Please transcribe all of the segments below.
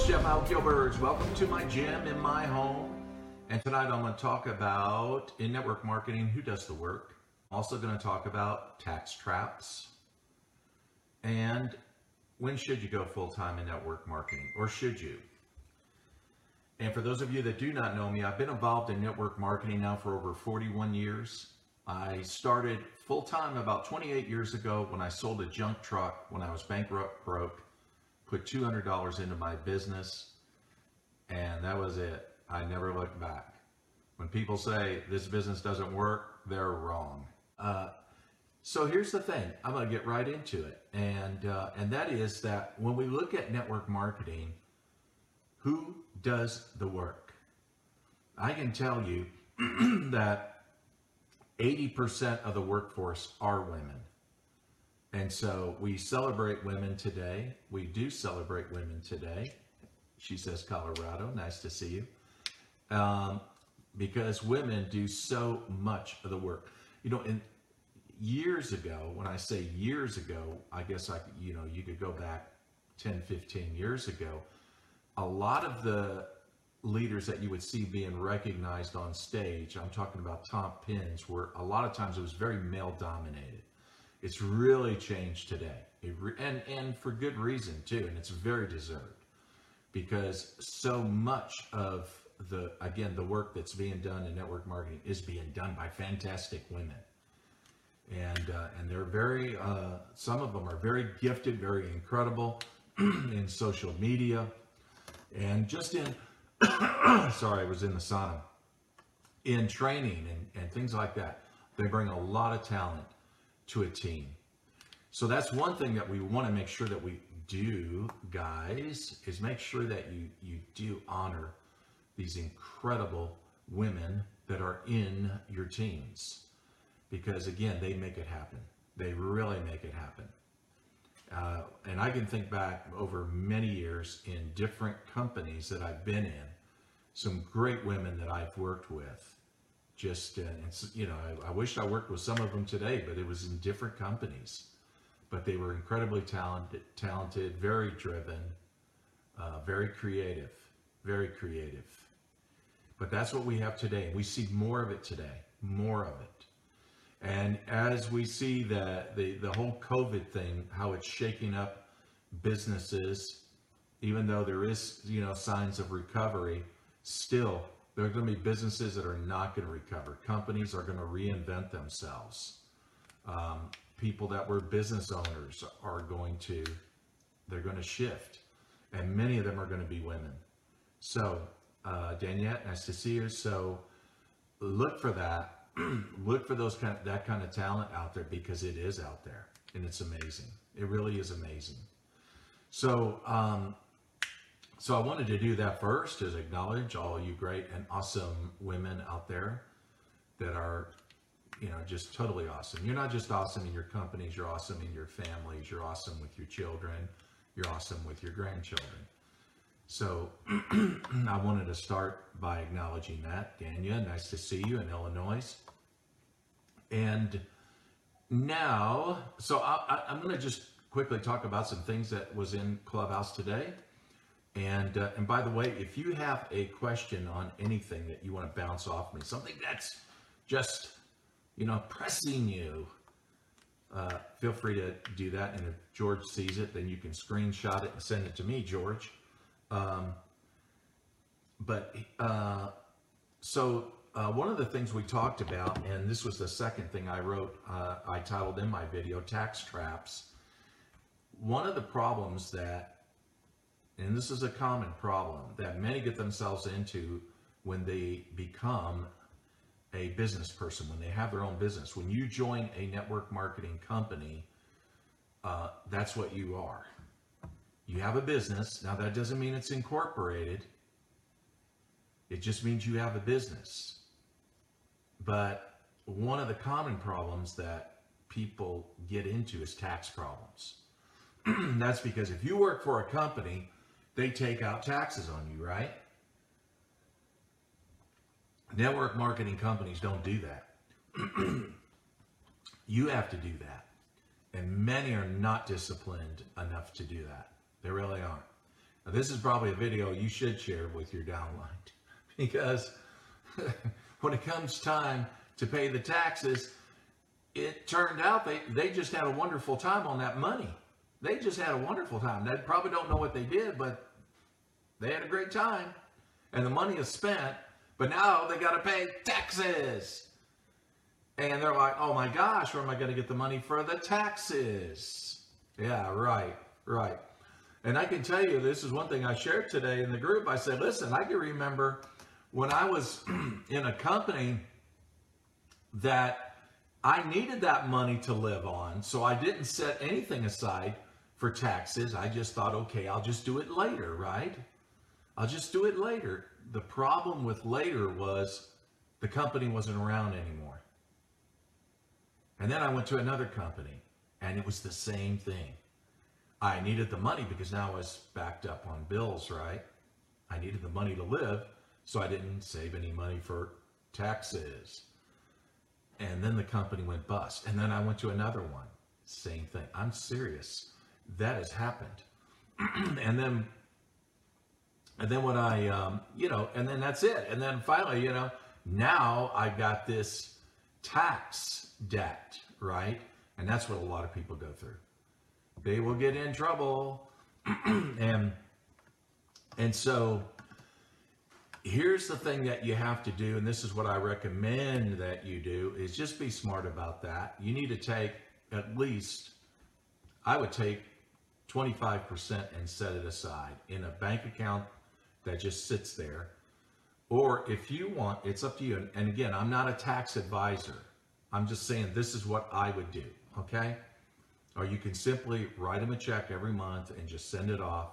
it's Jeff Al Gilbert. Welcome to my gym in my home. And tonight I'm going to talk about in network marketing who does the work. Also going to talk about tax traps and when should you go full time in network marketing or should you? And for those of you that do not know me, I've been involved in network marketing now for over 41 years. I started full time about 28 years ago when I sold a junk truck when I was bankrupt broke, put $200 into my business, and that was it. I never looked back. When people say this business doesn't work, they're wrong. Uh, so here's the thing. I'm going to get right into it, and uh, and that is that when we look at network marketing, who does the work? I can tell you that 80% of the workforce are women. And so we celebrate women today. We do celebrate women today. She says, Colorado, nice to see you. Um, because women do so much of the work. You know, in years ago, when I say years ago, I guess I, you know, you could go back 10, 15 years ago, a lot of the leaders that you would see being recognized on stage, I'm talking about top pins, where a lot of times it was very male dominated. It's really changed today, re- and and for good reason too, and it's very deserved. Because so much of the again the work that's being done in network marketing is being done by fantastic women, and uh, and they're very uh, some of them are very gifted, very incredible in social media, and just in sorry, I was in the sauna, in training and, and things like that. They bring a lot of talent to a team. So that's one thing that we want to make sure that we do, guys, is make sure that you, you do honor these incredible women that are in your teams. Because again, they make it happen. They really make it happen. Uh, and I can think back over many years in different companies that I've been in, some great women that I've worked with. Just, uh, you know, I, I wish I worked with some of them today, but it was in different companies. But they were incredibly talented, talented, very driven, uh, very creative, very creative. But that's what we have today. We see more of it today, more of it. And as we see the, the, the whole COVID thing, how it's shaking up businesses, even though there is, you know, signs of recovery, still there are going to be businesses that are not going to recover. Companies are going to reinvent themselves. Um, people that were business owners are going to, they're going to shift. And many of them are going to be women. So, uh, Daniette, nice to see you. So, look for that look for those kind of, that kind of talent out there because it is out there and it's amazing. It really is amazing. So, um, so I wanted to do that first is acknowledge all you great and awesome women out there that are, you know, just totally awesome. You're not just awesome in your companies, you're awesome in your families, you're awesome with your children, you're awesome with your grandchildren. So I wanted to start by acknowledging that. Dania, nice to see you in Illinois. And now, so I, am going to just quickly talk about some things that was in Clubhouse today. And uh, and by the way, if you have a question on anything that you want to bounce off me, something that's just you know pressing you, uh, feel free to do that. And if George sees it, then you can screenshot it and send it to me, George. Um, but uh, so uh, one of the things we talked about, and this was the second thing I wrote, uh, I titled in my video, Tax Traps. One of the problems that, and this is a common problem, that many get themselves into when they become a business person, when they have their own business. When you join a network marketing company, uh, that's what you are. You have a business. Now, that doesn't mean it's incorporated. It just means you have a business. But one of the common problems that people get into is tax problems. That's because if you work for a company, they take out taxes on you, right? Network marketing companies don't do that. you have to do that. And many are not disciplined enough to do that. They really aren't. This is probably a video you should share with your downline because when it comes time to pay the taxes, it turned out they, they just had a wonderful time on that money. They just had a wonderful time. They probably don't know what they did, but they had a great time. And the money is spent, but now they got to pay taxes. And they're like, oh my gosh, where am I going to get the money for the taxes? Yeah, right, right. And I can tell you, this is one thing I shared today in the group. I said, listen, I can remember when I was in a company that I needed that money to live on. So I didn't set anything aside for taxes. I just thought, okay, I'll just do it later, right? I'll just do it later. The problem with later was the company wasn't around anymore. And then I went to another company and it was the same thing. I needed the money because now I was backed up on bills, right? I needed the money to live, so I didn't save any money for taxes. And then the company went bust. And then I went to another one. Same thing. I'm serious. That has happened. and then and then when I, um, you know, and then that's it. And then finally, you know, now I got this tax debt, right? And that's what a lot of people go through they will get in trouble. and and so here's the thing that you have to do and this is what I recommend that you do is just be smart about that. You need to take at least I would take 25% and set it aside in a bank account that just sits there. Or if you want, it's up to you. And again, I'm not a tax advisor. I'm just saying this is what I would do. Okay. Or you can simply write them a check every month and just send it off.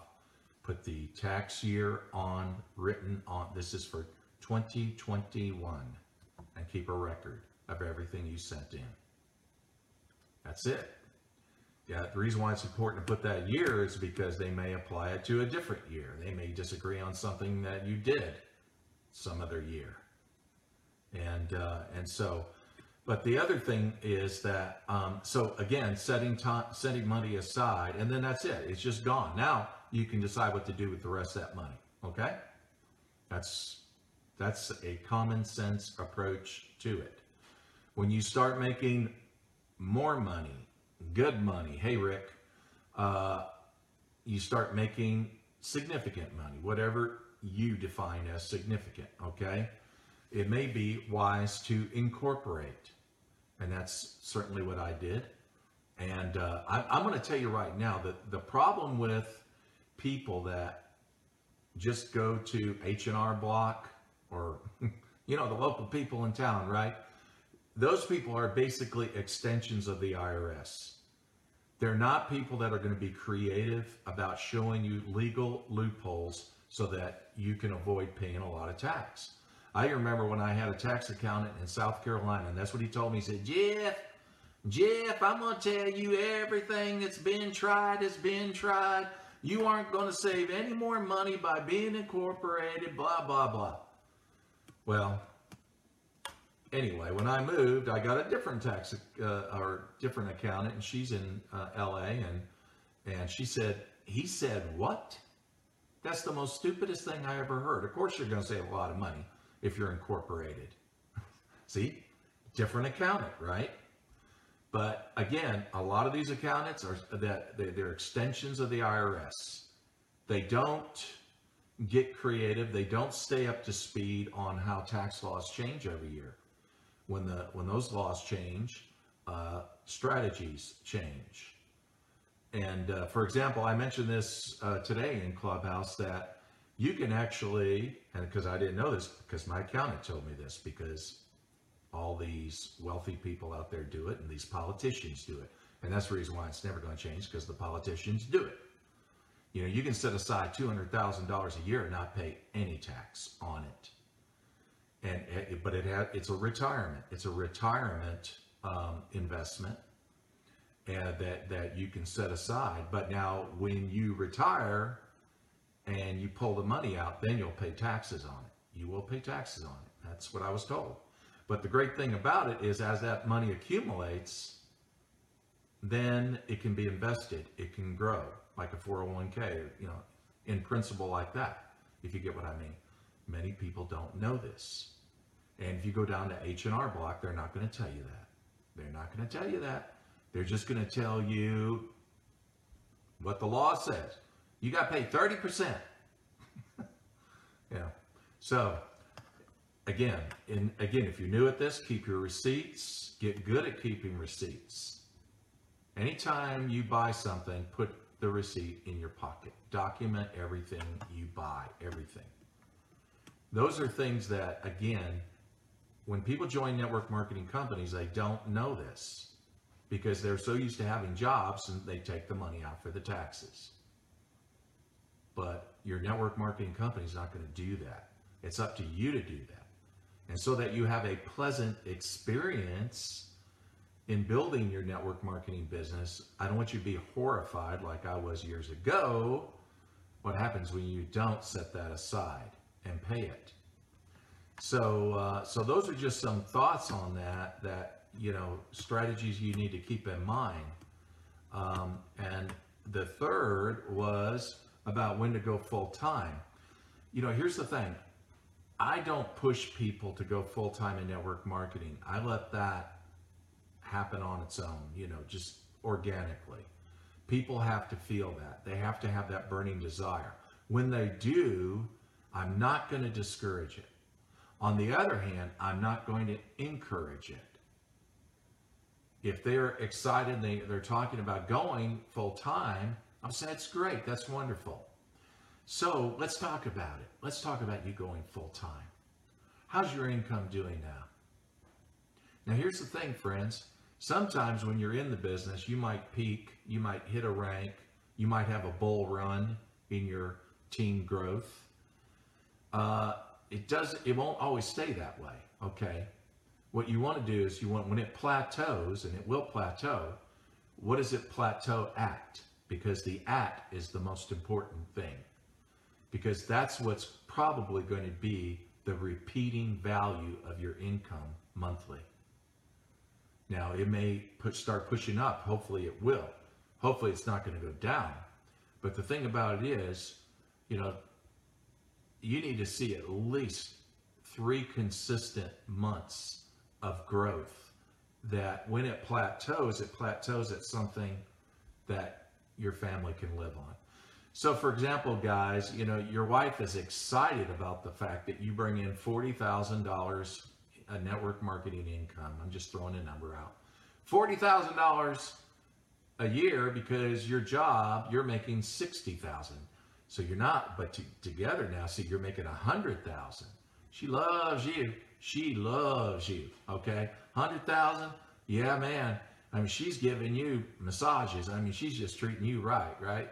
Put the tax year on, written on. This is for 2021. And keep a record of everything you sent in. That's it. Yeah, the reason why it's important to put that year is because they may apply it to a different year. They may disagree on something that you did some other year. And uh, and so but the other thing is that, um, so again, setting time, setting money aside, and then that's it. It's just gone. Now you can decide what to do with the rest of that money. Okay, that's that's a common sense approach to it. When you start making more money, good money, hey Rick, uh, you start making significant money, whatever you define as significant. Okay, it may be wise to incorporate and that's certainly what I did. And uh, I, I'm going to tell you right now that the problem with people that just go to H&R Block or, you know, the local people in town, right? Those people are basically extensions of the IRS. They're not people that are going to be creative about showing you legal loopholes so that you can avoid paying a lot of tax. I remember when I had a tax accountant in South Carolina, and that's what he told me. He said, Jeff, Jeff, I'm going to tell you everything that's been tried has been tried. You aren't going to save any more money by being incorporated, blah, blah, blah. Well, anyway, when I moved, I got a different tax uh, or different accountant, and she's in uh, LA, and and she said, he said, what? That's the most stupidest thing I ever heard. Of course, you're going to save a lot of money if you're incorporated. See, different accountant, right? But again, a lot of these accountants are that they're extensions of the IRS. They don't get creative. They don't stay up to speed on how tax laws change every year. When the when those laws change, uh, strategies change. And uh, for example, I mentioned this uh, today in Clubhouse that you can actually, and because I didn't know this, because my accountant told me this, because all these wealthy people out there do it and these politicians do it. And that's the reason why it's never going to change because the politicians do it. You know, you can set aside $200,000 a year and not pay any tax on it. And it, but it had, it's a retirement. It's a retirement um, investment and that, that you can set aside. But now when you retire, and you pull the money out, then you'll pay taxes on it. You will pay taxes on it. That's what I was told. But the great thing about it is as that money accumulates, then it can be invested. It can grow like a 401k, you know, in principle like that, if you get what I mean. Many people don't know this. And if you go down to H&R Block, they're not going to tell you that. They're not going to tell you that. They're just going to tell you what the law says. You got to pay 30%. yeah. So, again, in, again, if you're new at this, keep your receipts. Get good at keeping receipts. Anytime you buy something, put the receipt in your pocket. Document everything you buy, everything. Those are things that, again, when people join network marketing companies, they don't know this because they're so used to having jobs and they take the money out for the taxes. But your network marketing company is not going to do that. It's up to you to do that. And so that you have a pleasant experience in building your network marketing business, I don't want you to be horrified like I was years ago. What happens when you don't set that aside and pay it? So, uh, so those are just some thoughts on that. That you know, strategies you need to keep in mind. Um, and the third was about when to go full time. You know, here's the thing. I don't push people to go full time in network marketing. I let that happen on its own, you know, just organically. People have to feel that. They have to have that burning desire. When they do, I'm not going to discourage it. On the other hand, I'm not going to encourage it. If they're excited, they, they're talking about going full time, I'm saying it's great, that's wonderful. So let's talk about it. Let's talk about you going full time. How's your income doing now? Now, here's the thing, friends. Sometimes when you're in the business, you might peak, you might hit a rank, you might have a bull run in your team growth. Uh, it does it won't always stay that way okay? What you want to do is you want when it plateaus and it will plateau what does it plateau at? Because the at is the most important thing. Because that's what's probably going to be the repeating value of your income monthly. Now it may start pushing up. Hopefully it will. Hopefully it's not going to go down. But the thing about it is you know you need to see at least three consistent months of growth that when it plateaus, it plateaus at something that your family can live on. So, for example, guys, you know, your wife is excited about the fact that you bring in $40,000 a network marketing income. I'm just throwing a number out. $40,000 a year because your job, you're making 60,000. So you're not, but together now, see, you're making a hundred thousand. She loves you. She loves you. Okay, hundred thousand. Yeah, man. I mean, she's giving you massages. I mean, she's just treating you right, right?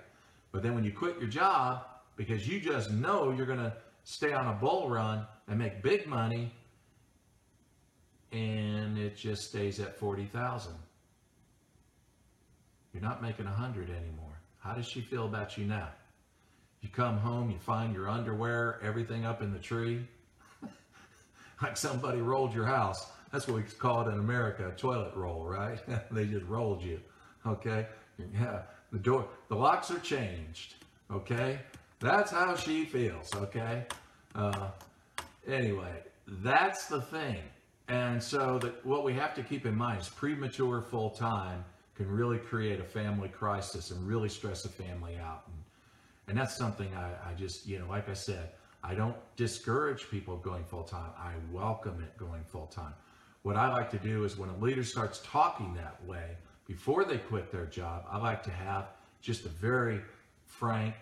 But then when you quit your job because you just know you're gonna stay on a bull run and make big money, and it just stays at forty thousand. You're not making a hundred anymore. How does she feel about you now? Come home, you find your underwear, everything up in the tree. like somebody rolled your house. That's what we call it in America, a toilet roll, right? they just rolled you. Okay? Yeah. The door, the locks are changed. Okay? That's how she feels. Okay? Uh, anyway, that's the thing. And so that what we have to keep in mind is premature full time can really create a family crisis and really stress a family out. And and that's something I, I just, you know, like I said, I don't discourage people going full time. I welcome it going full time. What I like to do is when a leader starts talking that way, before they quit their job, I like to have just a very frank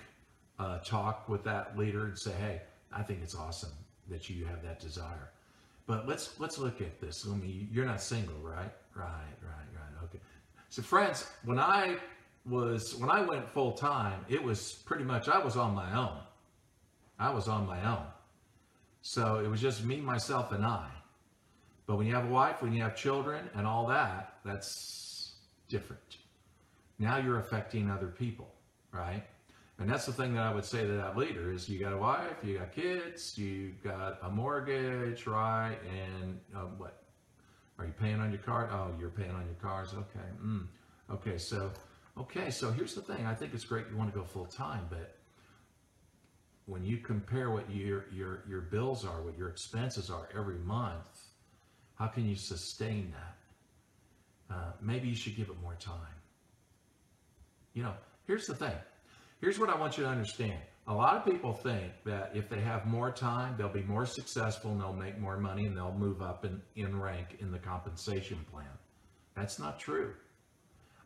uh, talk with that leader and say, hey, I think it's awesome that you have that desire. But let's let's look at this. I mean, you're not single, right? Right, right, right. Okay. So, friends, when I was when I went full time, it was pretty much I was on my own. I was on my own. So it was just me, myself, and I. But when you have a wife, when you have children, and all that, that's different. Now you're affecting other people, right? And that's the thing that I would say to that leader is you got a wife, you got kids, you got a mortgage, right? And uh, what? Are you paying on your car? Oh, you're paying on your cars. Okay. Mm. Okay. So Okay, so here's the thing. I think it's great you want to go full time, but when you compare what your your your bills are, what your expenses are every month, how can you sustain that? Uh, maybe you should give it more time. You know, here's the thing. Here's what I want you to understand. A lot of people think that if they have more time, they'll be more successful and they'll make more money and they'll move up in, in rank in the compensation plan. That's not true.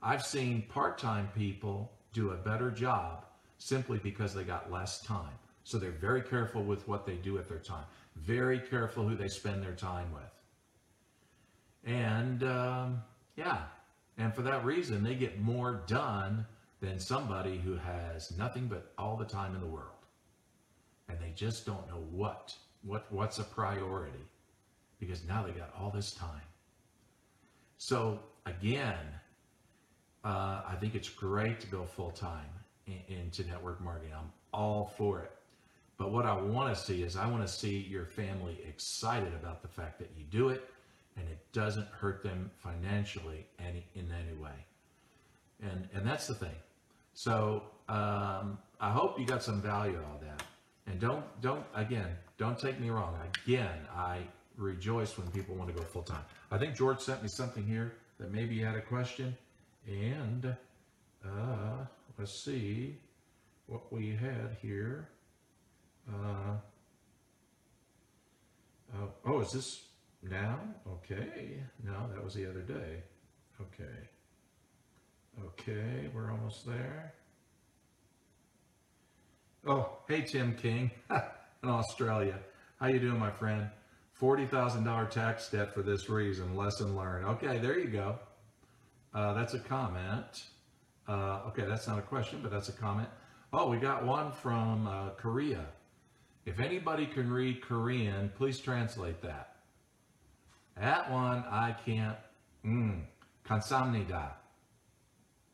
I've seen part time people do a better job simply because they got less time. So they're very careful with what they do with their time, very careful who they spend their time with. And um, yeah, and for that reason, they get more done than somebody who has nothing but all the time in the world. And they just don't know what, what what's a priority because now they got all this time. So again, uh, I think it's great to go full time in, into network marketing. I'm all for it. But what I want to see is I want to see your family excited about the fact that you do it and it doesn't hurt them financially any in any way. And and that's the thing. So um, I hope you got some value out of that. And don't don't again don't take me wrong. Again, I rejoice when people want to go full time. I think George sent me something here that maybe you had a question. And uh, let's see what we had here. Uh, uh, oh, is this now? Okay. No, that was the other day. Okay. Okay, we're almost there. Oh, hey Tim King in Australia. How you doing, my friend? $40,000 tax debt for this reason. Lesson learned. Okay, there you go. Uh, that's a comment. Uh, okay, that's not a question, but that's a comment. Oh, we got one from uh, Korea. If anybody can read Korean, please translate that. That one I can't. Mm. Kansamnida.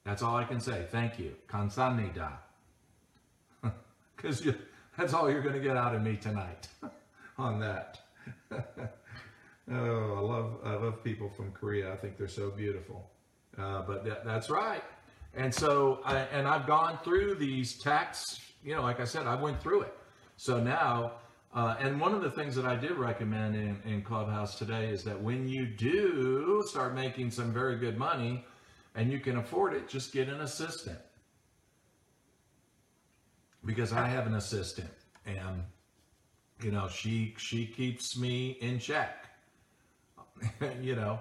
That's all I can say. Thank you. Kansamnida. Because that's all you're going to get out of me tonight on that. oh, I love I love people from Korea. I think they're so beautiful. Uh, but that, that's right. And so, I, and I've gone through these tax. You know, like I said, I went through it. So now, uh, and one of the things that I did recommend in, in Clubhouse today is that when you do start making some very good money, and you can afford it, just get an assistant. Because I have an assistant, and you know she she keeps me in check. you know,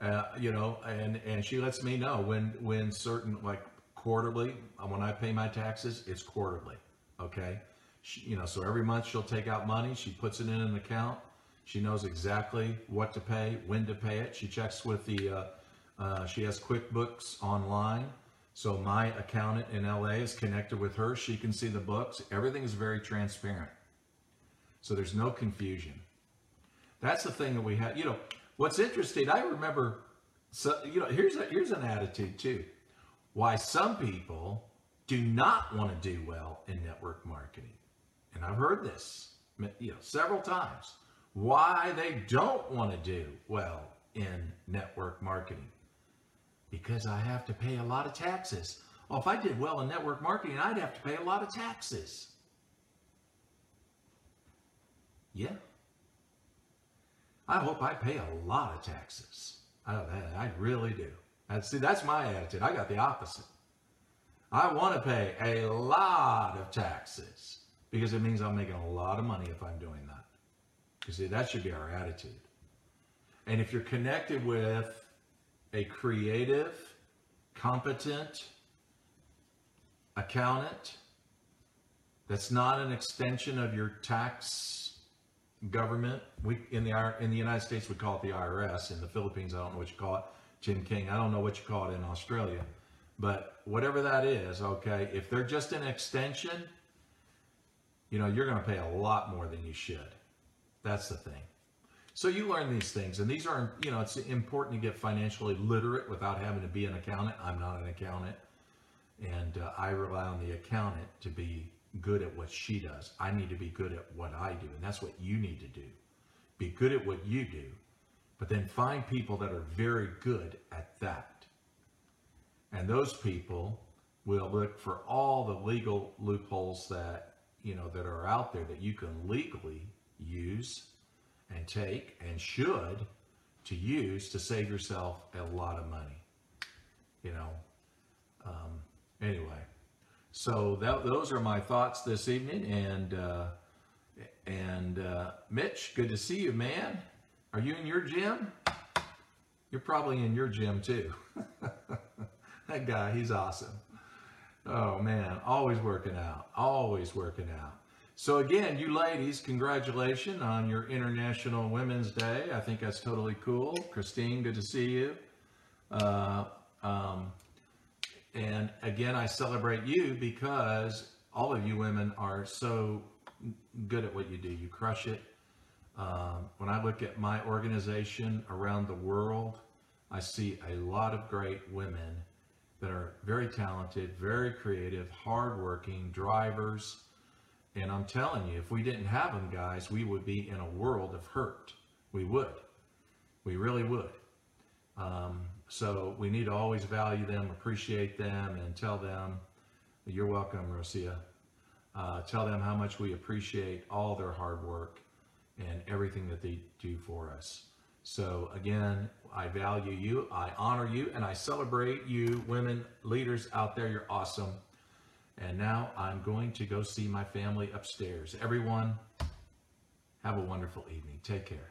uh, you know, and and she lets me know when when certain like quarterly uh, when I pay my taxes, it's quarterly. Okay, she, you know, so every month she'll take out money, she puts it in an account. She knows exactly what to pay, when to pay it. She checks with the. Uh, uh, she has QuickBooks online. So my accountant in LA is connected with her. She can see the books. Everything is very transparent. So there's no confusion. That's the thing that we have. You know, What's interesting, I remember, so, you know, here's a, here's an attitude too. Why some people do not want to do well in network marketing, and I've heard this, you know, several times. Why they don't want to do well in network marketing? Because I have to pay a lot of taxes. Well, if I did well in network marketing, I'd have to pay a lot of taxes. Yeah, I hope I pay a lot of taxes. I, I really do. And see, that's my attitude. I got the opposite. I want to pay a lot of taxes because it means I'm making a lot of money if I'm doing that. You see, that should be our attitude. And if you're connected with a creative, competent accountant that's not an extension of your tax government. We in the in the United States we call it the IRS. In the Philippines, I don't know what you call it. Jim King, I don't know what you call it in Australia, but whatever that is, okay. If they're just an extension, you know you're going to pay a lot more than you should. That's the thing. So you learn these things, and these are you know it's important to get financially literate without having to be an accountant. I'm not an accountant, and uh, I rely on the accountant to be good at what she does. I need to be good at what I do. And that's what you need to do. Be good at what you do, but then find people that are very good at that. And those people will look for all the legal loopholes that you know that are out there that you can legally use and take and should to use to save yourself a lot of money. You know. Um, anyway, so that, those are my thoughts this evening, and uh, and uh, Mitch, good to see you, man. Are you in your gym? You're probably in your gym too. that guy, he's awesome. Oh man, always working out, always working out. So again, you ladies, congratulations on your International Women's Day. I think that's totally cool. Christine, good to see you. Uh, um, and again, I celebrate you because all of you women are so good at what you do. You crush it. Um, when I look at my organization around the world, I see a lot of great women that are very talented, very creative, hardworking drivers. And I'm telling you, if we didn't have them, guys, we would be in a world of hurt. We would. We really would. Um, so we need to always value them, appreciate them, and tell them, you're welcome, Rosia. Uh, tell them how much we appreciate all their hard work and everything that they do for us. So again, I value you, I honor you, and I celebrate you, women leaders out there. You're awesome. And now I'm going to go see my family upstairs. Everyone, have a wonderful evening. Take care.